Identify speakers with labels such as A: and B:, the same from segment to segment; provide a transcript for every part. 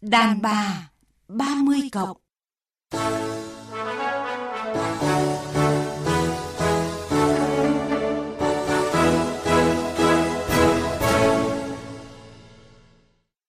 A: Đàn bà 30 cộng.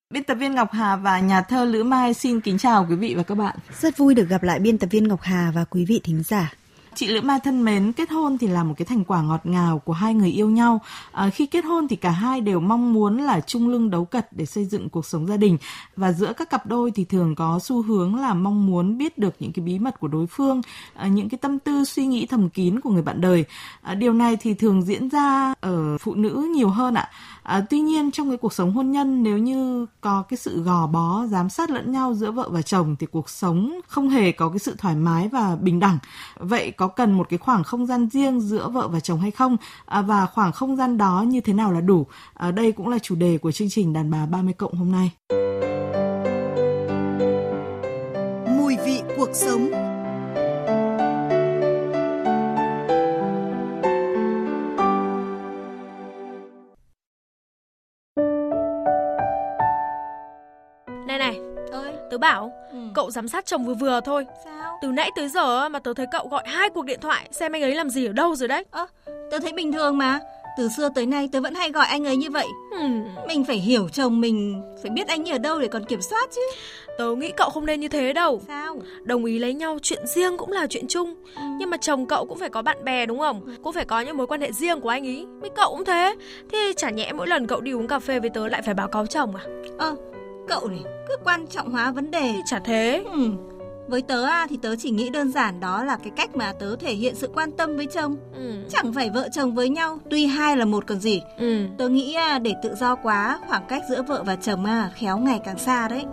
B: Biên tập viên Ngọc Hà và nhà thơ Lữ Mai xin kính chào quý vị và các bạn.
C: Rất vui được gặp lại biên tập viên Ngọc Hà và quý vị thính giả.
B: Chị Lữ Mai thân mến, kết hôn thì là một cái thành quả ngọt ngào của hai người yêu nhau. À, khi kết hôn thì cả hai đều mong muốn là chung lưng đấu cật để xây dựng cuộc sống gia đình. Và giữa các cặp đôi thì thường có xu hướng là mong muốn biết được những cái bí mật của đối phương, à, những cái tâm tư suy nghĩ thầm kín của người bạn đời. À, điều này thì thường diễn ra ở phụ nữ nhiều hơn ạ. À, À, tuy nhiên trong cái cuộc sống hôn nhân nếu như có cái sự gò bó, giám sát lẫn nhau giữa vợ và chồng thì cuộc sống không hề có cái sự thoải mái và bình đẳng. Vậy có cần một cái khoảng không gian riêng giữa vợ và chồng hay không? À, và khoảng không gian đó như thế nào là đủ? À, đây cũng là chủ đề của chương trình Đàn bà 30 cộng hôm nay.
A: Mùi vị cuộc sống
D: tớ bảo
E: ừ.
D: cậu giám sát chồng vừa vừa thôi.
E: Sao?
D: Từ nãy tới giờ mà tớ thấy cậu gọi hai cuộc điện thoại Xem anh ấy làm gì ở đâu rồi đấy.
E: Ơ tớ thấy bình thường mà. Từ xưa tới nay tớ vẫn hay gọi anh ấy như vậy.
D: Hmm,
E: mình phải hiểu chồng mình phải biết anh ấy ở đâu để còn kiểm soát chứ.
D: Tớ nghĩ cậu không nên như thế đâu.
E: Sao?
D: Đồng ý lấy nhau chuyện riêng cũng là chuyện chung.
E: Ừ.
D: Nhưng mà chồng cậu cũng phải có bạn bè đúng không? Cũng phải có những mối quan hệ riêng của anh ấy Mấy cậu cũng thế. Thế chả nhẽ mỗi lần cậu đi uống cà phê với tớ lại phải báo cáo chồng à?
E: Ơ cậu này cứ quan trọng hóa vấn đề
D: chả thế
E: ừ. với tớ à, thì tớ chỉ nghĩ đơn giản đó là cái cách mà tớ thể hiện sự quan tâm với chồng
D: ừ.
E: chẳng phải vợ chồng với nhau tuy hai là một còn gì
D: ừ.
E: tớ nghĩ à, để tự do quá khoảng cách giữa vợ và chồng à, khéo ngày càng xa đấy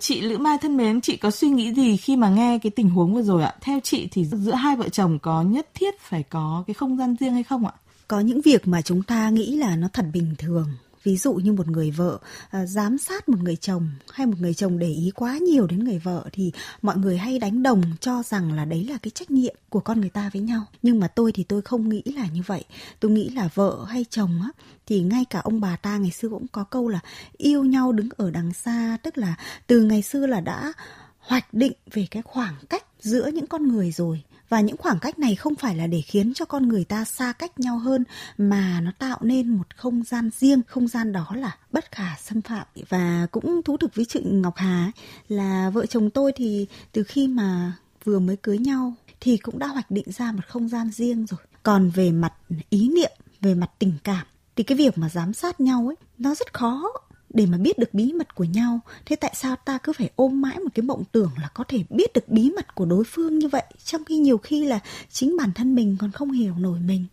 B: Chị Lữ Mai thân mến, chị có suy nghĩ gì khi mà nghe cái tình huống vừa rồi ạ? Theo chị thì giữa hai vợ chồng có nhất thiết phải có cái không gian riêng hay không ạ?
C: Có những việc mà chúng ta nghĩ là nó thật bình thường. Ví dụ như một người vợ à, giám sát một người chồng hay một người chồng để ý quá nhiều đến người vợ thì mọi người hay đánh đồng cho rằng là đấy là cái trách nhiệm của con người ta với nhau. Nhưng mà tôi thì tôi không nghĩ là như vậy. Tôi nghĩ là vợ hay chồng á thì ngay cả ông bà ta ngày xưa cũng có câu là yêu nhau đứng ở đằng xa, tức là từ ngày xưa là đã hoạch định về cái khoảng cách giữa những con người rồi và những khoảng cách này không phải là để khiến cho con người ta xa cách nhau hơn mà nó tạo nên một không gian riêng. Không gian đó là bất khả xâm phạm. Và cũng thú thực với chị ngọc hà ấy, là vợ chồng tôi thì từ khi mà vừa mới cưới nhau thì cũng đã hoạch định ra một không gian riêng rồi. Còn về mặt ý niệm về mặt tình cảm thì cái việc mà giám sát nhau ấy nó rất khó để mà biết được bí mật của nhau thế tại sao ta cứ phải ôm mãi một cái mộng tưởng là có thể biết được bí mật của đối phương như vậy trong khi nhiều khi là chính bản thân mình còn không hiểu nổi mình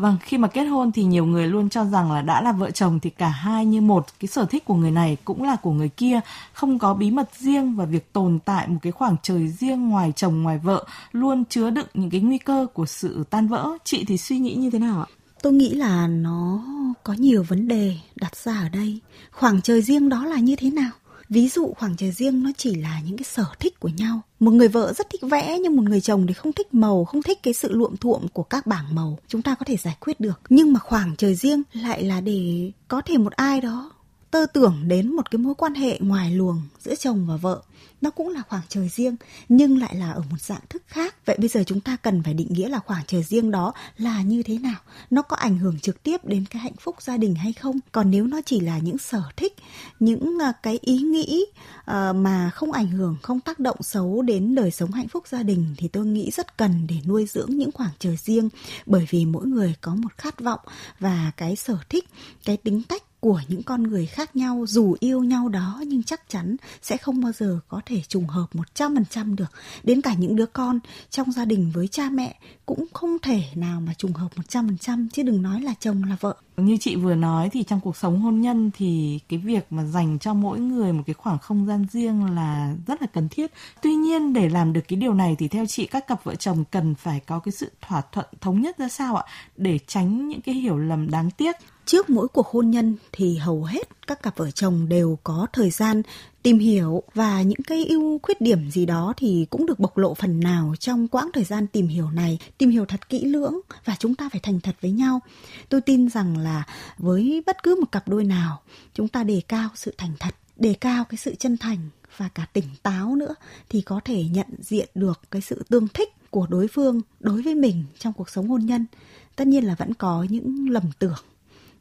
B: Vâng, khi mà kết hôn thì nhiều người luôn cho rằng là đã là vợ chồng thì cả hai như một, cái sở thích của người này cũng là của người kia, không có bí mật riêng và việc tồn tại một cái khoảng trời riêng ngoài chồng ngoài vợ luôn chứa đựng những cái nguy cơ của sự tan vỡ. Chị thì suy nghĩ như thế nào ạ?
C: Tôi nghĩ là nó có nhiều vấn đề đặt ra ở đây. Khoảng trời riêng đó là như thế nào? Ví dụ, khoảng trời riêng nó chỉ là những cái sở thích của nhau. Một người vợ rất thích vẽ, nhưng một người chồng thì không thích màu, không thích cái sự luộm thuộm của các bảng màu. Chúng ta có thể giải quyết được. Nhưng mà khoảng trời riêng lại là để có thể một ai đó tơ tưởng đến một cái mối quan hệ ngoài luồng giữa chồng và vợ. Nó cũng là khoảng trời riêng, nhưng lại là ở một dạng thức khác. Vậy bây giờ chúng ta cần phải định nghĩa là khoảng trời riêng đó là như thế nào? Nó có ảnh hưởng trực tiếp đến cái hạnh phúc gia đình hay không? Còn nếu nó chỉ là những sở thích, những à, cái ý nghĩ à, mà không ảnh hưởng, không tác động xấu đến đời sống hạnh phúc gia đình, thì tôi nghĩ rất cần để nuôi dưỡng những khoảng trời riêng. Bởi vì mỗi người có một khát vọng và cái sở thích, cái tính cách của những con người khác nhau, dù yêu nhau đó nhưng chắc chắn sẽ không bao giờ có thể trùng hợp 100% được. Đến cả những đứa con trong gia đình với cha mẹ cũng không thể nào mà trùng hợp 100% chứ đừng nói là chồng là vợ.
B: Như chị vừa nói thì trong cuộc sống hôn nhân thì cái việc mà dành cho mỗi người một cái khoảng không gian riêng là rất là cần thiết. Tuy nhiên, để làm được cái điều này thì theo chị, các cặp vợ chồng cần phải có cái sự thỏa thuận thống nhất ra sao ạ để tránh những cái hiểu lầm đáng tiếc
C: trước mỗi cuộc hôn nhân thì hầu hết các cặp vợ chồng đều có thời gian tìm hiểu và những cái ưu khuyết điểm gì đó thì cũng được bộc lộ phần nào trong quãng thời gian tìm hiểu này. Tìm hiểu thật kỹ lưỡng và chúng ta phải thành thật với nhau. Tôi tin rằng là với bất cứ một cặp đôi nào, chúng ta đề cao sự thành thật, đề cao cái sự chân thành và cả tỉnh táo nữa thì có thể nhận diện được cái sự tương thích của đối phương đối với mình trong cuộc sống hôn nhân. Tất nhiên là vẫn có những lầm tưởng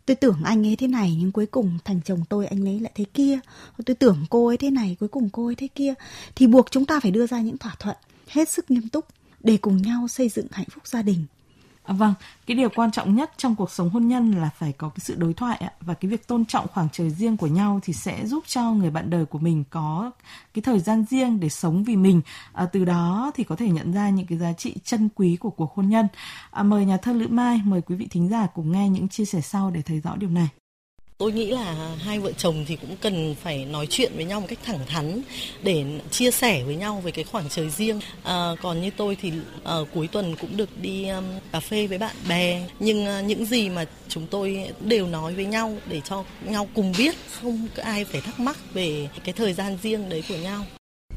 C: tôi tưởng anh ấy thế này nhưng cuối cùng thành chồng tôi anh ấy lại thế kia. Tôi tưởng cô ấy thế này, cuối cùng cô ấy thế kia. Thì buộc chúng ta phải đưa ra những thỏa thuận hết sức nghiêm túc để cùng nhau xây dựng hạnh phúc gia đình.
B: À, vâng, cái điều quan trọng nhất trong cuộc sống hôn nhân là phải có cái sự đối thoại ạ và cái việc tôn trọng khoảng trời riêng của nhau thì sẽ giúp cho người bạn đời của mình có cái thời gian riêng để sống vì mình. À, từ đó thì có thể nhận ra những cái giá trị chân quý của cuộc hôn nhân. À, mời nhà thơ Lữ Mai, mời quý vị thính giả cùng nghe những chia sẻ sau để thấy rõ điều này.
F: Tôi nghĩ là hai vợ chồng thì cũng cần phải nói chuyện với nhau một cách thẳng thắn để chia sẻ với nhau về cái khoảng trời riêng. À, còn như tôi thì à, cuối tuần cũng được đi um, cà phê với bạn bè. Nhưng à, những gì mà chúng tôi đều nói với nhau để cho nhau cùng biết, không ai phải thắc mắc về cái thời gian riêng đấy của nhau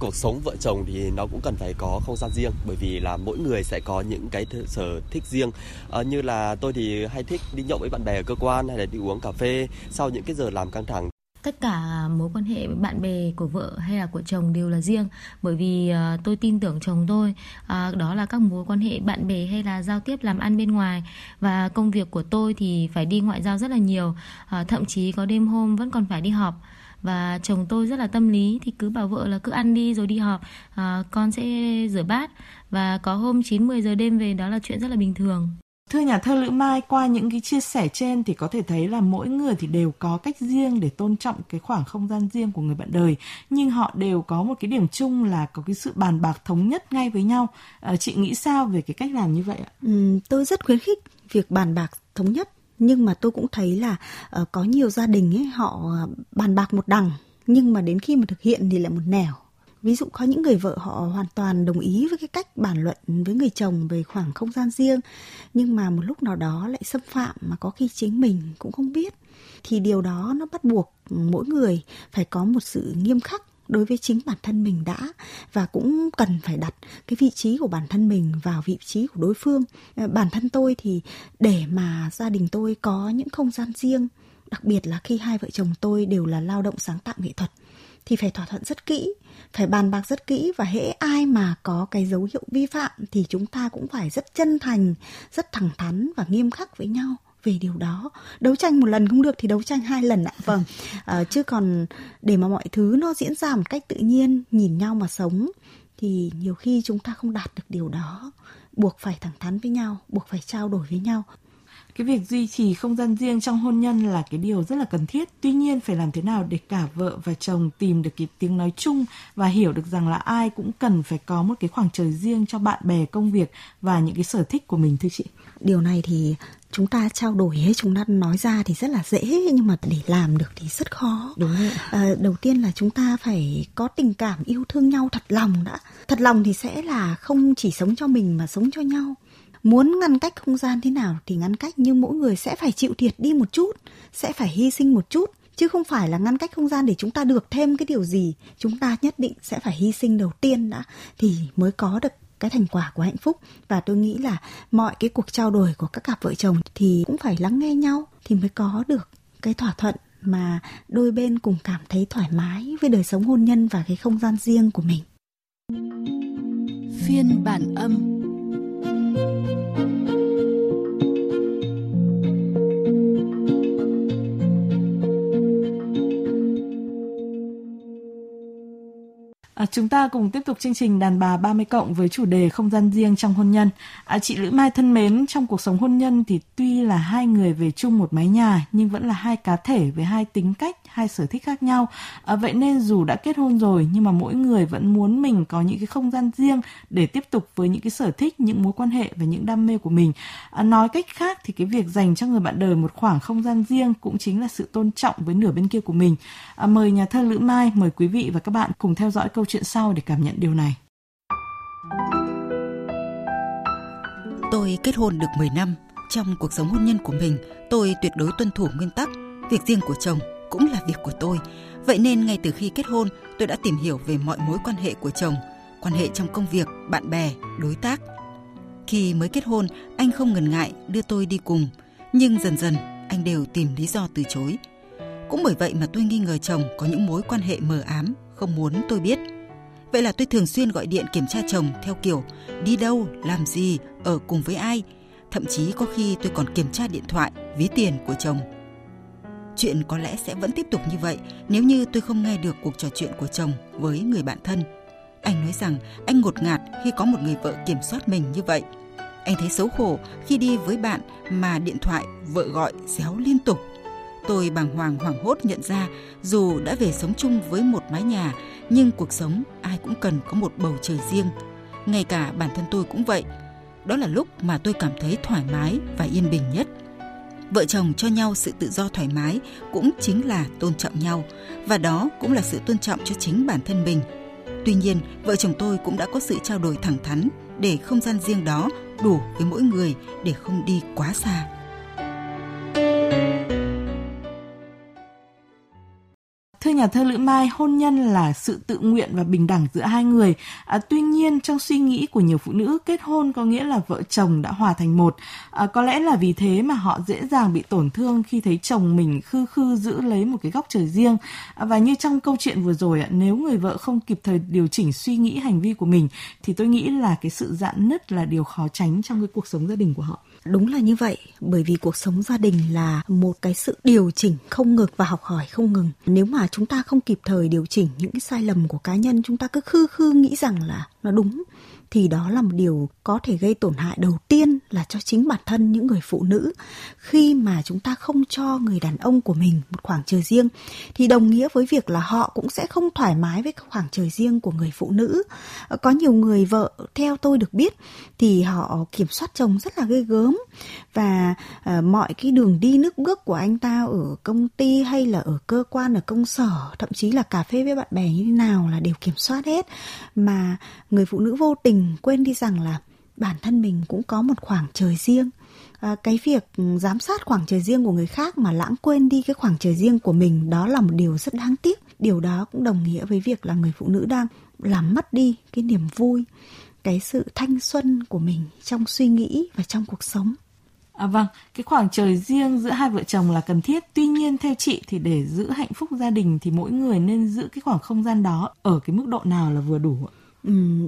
G: cuộc sống vợ chồng thì nó cũng cần phải có không gian riêng bởi vì là mỗi người sẽ có những cái sở thích riêng. À, như là tôi thì hay thích đi nhậu với bạn bè ở cơ quan hay là đi uống cà phê sau những cái giờ làm căng thẳng.
H: Tất cả mối quan hệ với bạn bè của vợ hay là của chồng đều là riêng bởi vì uh, tôi tin tưởng chồng tôi uh, đó là các mối quan hệ bạn bè hay là giao tiếp làm ăn bên ngoài. Và công việc của tôi thì phải đi ngoại giao rất là nhiều uh, thậm chí có đêm hôm vẫn còn phải đi họp và chồng tôi rất là tâm lý thì cứ bảo vợ là cứ ăn đi rồi đi họp à, con sẽ rửa bát và có hôm 9 10 giờ đêm về đó là chuyện rất là bình thường.
B: Thưa nhà thơ Lữ Mai, qua những cái chia sẻ trên thì có thể thấy là mỗi người thì đều có cách riêng để tôn trọng cái khoảng không gian riêng của người bạn đời, nhưng họ đều có một cái điểm chung là có cái sự bàn bạc thống nhất ngay với nhau. À, chị nghĩ sao về cái cách làm như vậy ạ?
C: Ừ, tôi rất khuyến khích việc bàn bạc thống nhất nhưng mà tôi cũng thấy là uh, có nhiều gia đình ấy họ ờ, bàn bạc một đằng nhưng mà đến khi mà thực hiện thì lại một nẻo. Ví dụ có những người vợ họ hoàn toàn đồng ý với cái cách bàn luận với người chồng về khoảng không gian riêng nhưng mà một lúc nào đó lại xâm phạm mà có khi chính mình cũng không biết thì điều đó nó bắt buộc mỗi người phải có một sự nghiêm khắc đối với chính bản thân mình đã và cũng cần phải đặt cái vị trí của bản thân mình vào vị trí của đối phương. Ờ, bản thân tôi thì để mà gia đình tôi có những không gian riêng, đặc biệt là khi hai vợ chồng tôi đều là lao động sáng tạo nghệ thuật, thì phải thỏa thuận rất kỹ, phải bàn bạc rất kỹ và hễ ai mà có cái dấu hiệu vi phạm thì chúng ta cũng phải rất chân thành, rất thẳng thắn và nghiêm khắc với nhau về điều đó. Đấu tranh một lần không được thì đấu tranh hai lần ạ. Vâng. À, chứ còn để mà mọi thứ nó diễn ra một cách tự nhiên nhìn nhau mà sống thì nhiều khi chúng ta không đạt được điều đó. Buộc phải thẳng thắn với nhau buộc phải trao đổi với nhau.
B: Cái việc duy trì không gian riêng trong hôn nhân là cái điều rất là cần thiết. Tuy nhiên phải làm thế nào để cả vợ và chồng tìm được cái tiếng nói chung và hiểu được rằng là ai cũng cần phải có một cái khoảng trời riêng cho bạn bè công việc và những cái sở thích của mình thưa chị?
C: Điều này thì chúng ta trao đổi ấy chúng ta nói ra thì rất là dễ nhưng mà để làm được thì rất khó.
B: Đúng rồi
C: à, đầu tiên là chúng ta phải có tình cảm yêu thương nhau thật lòng đã. Thật lòng thì sẽ là không chỉ sống cho mình mà sống cho nhau. Muốn ngăn cách không gian thế nào thì ngăn cách nhưng mỗi người sẽ phải chịu thiệt đi một chút sẽ phải hy sinh một chút. Chứ không phải là ngăn cách không gian để chúng ta được thêm cái điều gì chúng ta nhất định sẽ phải hy sinh đầu tiên đã thì mới có được cái thành quả của hạnh phúc và tôi nghĩ là mọi cái cuộc trao đổi của các cặp vợ chồng thì cũng phải lắng nghe nhau thì mới có được cái thỏa thuận mà đôi bên cùng cảm thấy thoải mái với đời sống hôn nhân và cái không gian riêng của mình.
A: Phiên bản âm
B: chúng ta cùng tiếp tục chương trình đàn bà 30 cộng với chủ đề không gian riêng trong hôn nhân. À, chị Lữ Mai thân mến, trong cuộc sống hôn nhân thì tuy là hai người về chung một mái nhà nhưng vẫn là hai cá thể với hai tính cách, hai sở thích khác nhau. À, vậy nên dù đã kết hôn rồi nhưng mà mỗi người vẫn muốn mình có những cái không gian riêng để tiếp tục với những cái sở thích, những mối quan hệ và những đam mê của mình. À, nói cách khác thì cái việc dành cho người bạn đời một khoảng không gian riêng cũng chính là sự tôn trọng với nửa bên kia của mình. À, mời nhà thơ Lữ Mai, mời quý vị và các bạn cùng theo dõi câu chuyện sau để cảm nhận điều này.
A: Tôi kết hôn được 10 năm,
I: Trong cuộc sống hôn nhân của mình, tôi tuyệt đối tuân thủ nguyên tắc việc riêng của chồng cũng là việc của tôi. Vậy nên ngay từ khi kết hôn, tôi đã tìm hiểu về mọi mối quan hệ của chồng, quan hệ trong công việc, bạn bè, đối tác. Khi mới kết hôn, anh không ngần ngại đưa tôi đi cùng, nhưng dần dần anh đều tìm lý do từ chối. Cũng bởi vậy mà tôi nghi ngờ chồng có những mối quan hệ mờ ám, không muốn tôi biết. Vậy là tôi thường xuyên gọi điện kiểm tra chồng theo kiểu đi đâu, làm gì, ở cùng với ai. Thậm chí có khi tôi còn kiểm tra điện thoại, ví tiền của chồng. Chuyện có lẽ sẽ vẫn tiếp tục như vậy nếu như tôi không nghe được cuộc trò chuyện của chồng với người bạn thân. Anh nói rằng anh ngột ngạt khi có một người vợ kiểm soát mình như vậy. Anh thấy xấu hổ khi đi với bạn mà điện thoại, vợ gọi réo liên tục. Tôi bàng hoàng hoảng hốt nhận ra dù đã về sống chung với một mái nhà, nhưng cuộc sống ai cũng cần có một bầu trời riêng. Ngay cả bản thân tôi cũng vậy. Đó là lúc mà tôi cảm thấy thoải mái và yên bình nhất. Vợ chồng cho nhau sự tự do thoải mái cũng chính là tôn trọng nhau và đó cũng là sự tôn trọng cho chính bản thân mình. Tuy nhiên, vợ chồng tôi cũng đã có sự trao đổi thẳng thắn để không gian riêng đó đủ với mỗi người để không đi quá xa.
B: Nhà thơ Lữ Mai, hôn nhân là sự tự nguyện và bình đẳng giữa hai người. À, tuy nhiên, trong suy nghĩ của nhiều phụ nữ, kết hôn có nghĩa là vợ chồng đã hòa thành một. À, có lẽ là vì thế mà họ dễ dàng bị tổn thương khi thấy chồng mình khư khư giữ lấy một cái góc trời riêng. À, và như trong câu chuyện vừa rồi, nếu người vợ không kịp thời điều chỉnh suy nghĩ hành vi của mình, thì tôi nghĩ là cái sự dạn nứt là điều khó tránh trong cái cuộc sống gia đình của họ.
C: Đúng là như vậy, bởi vì cuộc sống gia đình là một cái sự điều chỉnh không ngừng và học hỏi không ngừng. Nếu mà chúng ta không kịp thời điều chỉnh những cái sai lầm của cá nhân, chúng ta cứ khư khư nghĩ rằng là nó đúng thì đó là một điều có thể gây tổn hại đầu tiên là cho chính bản thân những người phụ nữ. Khi mà chúng ta không cho người đàn ông của mình một khoảng trời riêng thì đồng nghĩa với việc là họ cũng sẽ không thoải mái với khoảng trời riêng của người phụ nữ. Ờ, có nhiều người vợ theo tôi được biết thì họ kiểm soát chồng rất là ghê gớm. Và uh, mọi cái đường đi nước bước của anh ta ở công ty hay là ở cơ quan ở công sở thậm chí là cà phê với bạn bè như thế nào là đều kiểm soát hết. Mà người phụ nữ vô tình quên đi rằng là bản thân mình cũng có một khoảng trời riêng à, cái việc giám sát khoảng trời riêng của người khác mà lãng quên đi cái khoảng trời riêng của mình đó là một điều rất đáng tiếc điều đó cũng đồng nghĩa với việc là người phụ nữ đang làm mất đi cái niềm vui cái sự thanh xuân của mình trong suy nghĩ và trong cuộc sống
B: À vâng, cái khoảng trời riêng giữa hai vợ chồng là cần thiết. Tuy nhiên theo chị thì để giữ hạnh phúc gia đình thì mỗi người nên giữ cái khoảng không gian đó ở cái mức độ nào là vừa đủ ạ?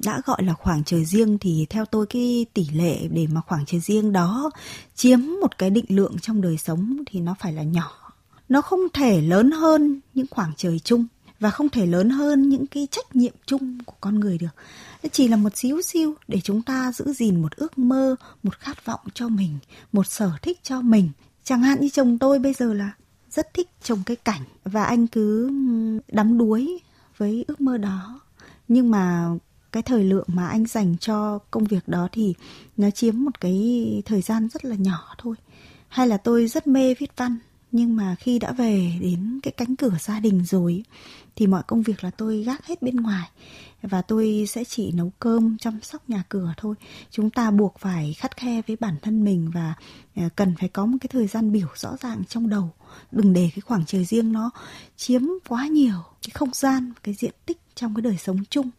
C: Đã gọi là khoảng trời riêng thì theo tôi cái tỷ lệ để mà khoảng trời riêng đó chiếm một cái định lượng trong đời sống thì nó phải là nhỏ. Nó không thể lớn hơn những khoảng trời chung và không thể lớn hơn những cái trách nhiệm chung của con người được. Nó chỉ là một xíu xiu để chúng ta giữ gìn một ước mơ, một khát vọng cho mình, một sở thích cho mình. Chẳng hạn như chồng tôi bây giờ là rất thích trồng cây cảnh và anh cứ đắm đuối với ước mơ đó nhưng mà cái thời lượng mà anh dành cho công việc đó thì nó chiếm một cái thời gian rất là nhỏ thôi. Hay là tôi rất mê viết văn, nhưng mà khi đã về đến cái cánh cửa gia đình rồi thì mọi công việc là tôi gác hết bên ngoài. Và tôi sẽ chỉ nấu cơm chăm sóc nhà cửa thôi. Chúng ta buộc phải khắt khe với bản thân mình và à, cần phải có một cái thời gian biểu rõ ràng trong đầu. Đừng để cái khoảng trời riêng nó chiếm quá nhiều cái không gian, cái diện tích trong cái đời sống chung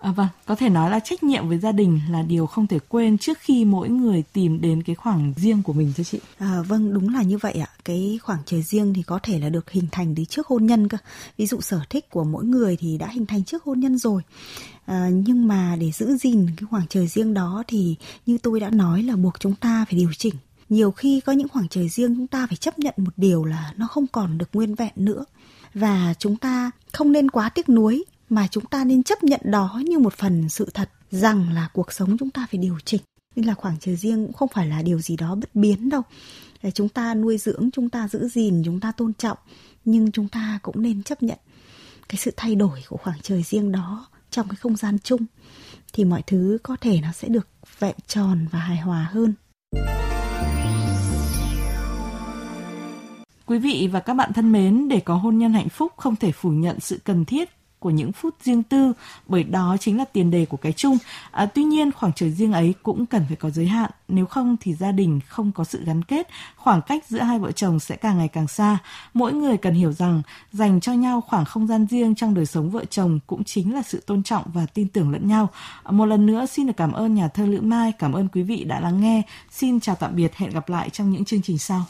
B: À, vâng, có thể nói là trách nhiệm với gia đình là điều không thể quên trước khi mỗi người tìm đến cái khoảng riêng của mình thưa chị.
C: À, vâng, đúng là như vậy ạ. Cái khoảng trời riêng thì có thể là được hình thành từ trước hôn nhân cơ. Ví dụ sở thích của mỗi người thì đã hình thành trước hôn nhân rồi. À, nhưng mà để giữ gìn cái khoảng trời riêng đó thì như tôi đã nói là buộc chúng ta phải điều chỉnh. Nhiều khi có những khoảng trời riêng chúng ta phải chấp nhận một điều là nó không còn được nguyên vẹn nữa và chúng ta không nên quá tiếc nuối mà chúng ta nên chấp nhận đó như một phần sự thật rằng là cuộc sống chúng ta phải điều chỉnh. Nên là khoảng trời riêng cũng không phải là điều gì đó bất biến đâu. Để chúng ta nuôi dưỡng chúng ta giữ gìn chúng ta tôn trọng nhưng chúng ta cũng nên chấp nhận cái sự thay đổi của khoảng trời riêng đó trong cái không gian chung thì mọi thứ có thể nó sẽ được vẹn tròn và hài hòa hơn.
B: Quý vị và các bạn thân mến, để có hôn nhân hạnh phúc không thể phủ nhận sự cần thiết của những phút riêng tư bởi đó chính là tiền đề của cái chung. À, tuy nhiên khoảng trời riêng ấy cũng cần phải có giới hạn, nếu không thì gia đình không có sự gắn kết, khoảng cách giữa hai vợ chồng sẽ càng ngày càng xa. Mỗi người cần hiểu rằng dành cho nhau khoảng không gian riêng trong đời sống vợ chồng cũng chính là sự tôn trọng và tin tưởng lẫn nhau. À, một lần nữa xin được cảm ơn nhà thơ Lữ Mai, cảm ơn quý vị đã lắng nghe. Xin chào tạm biệt, hẹn gặp lại trong những chương trình sau.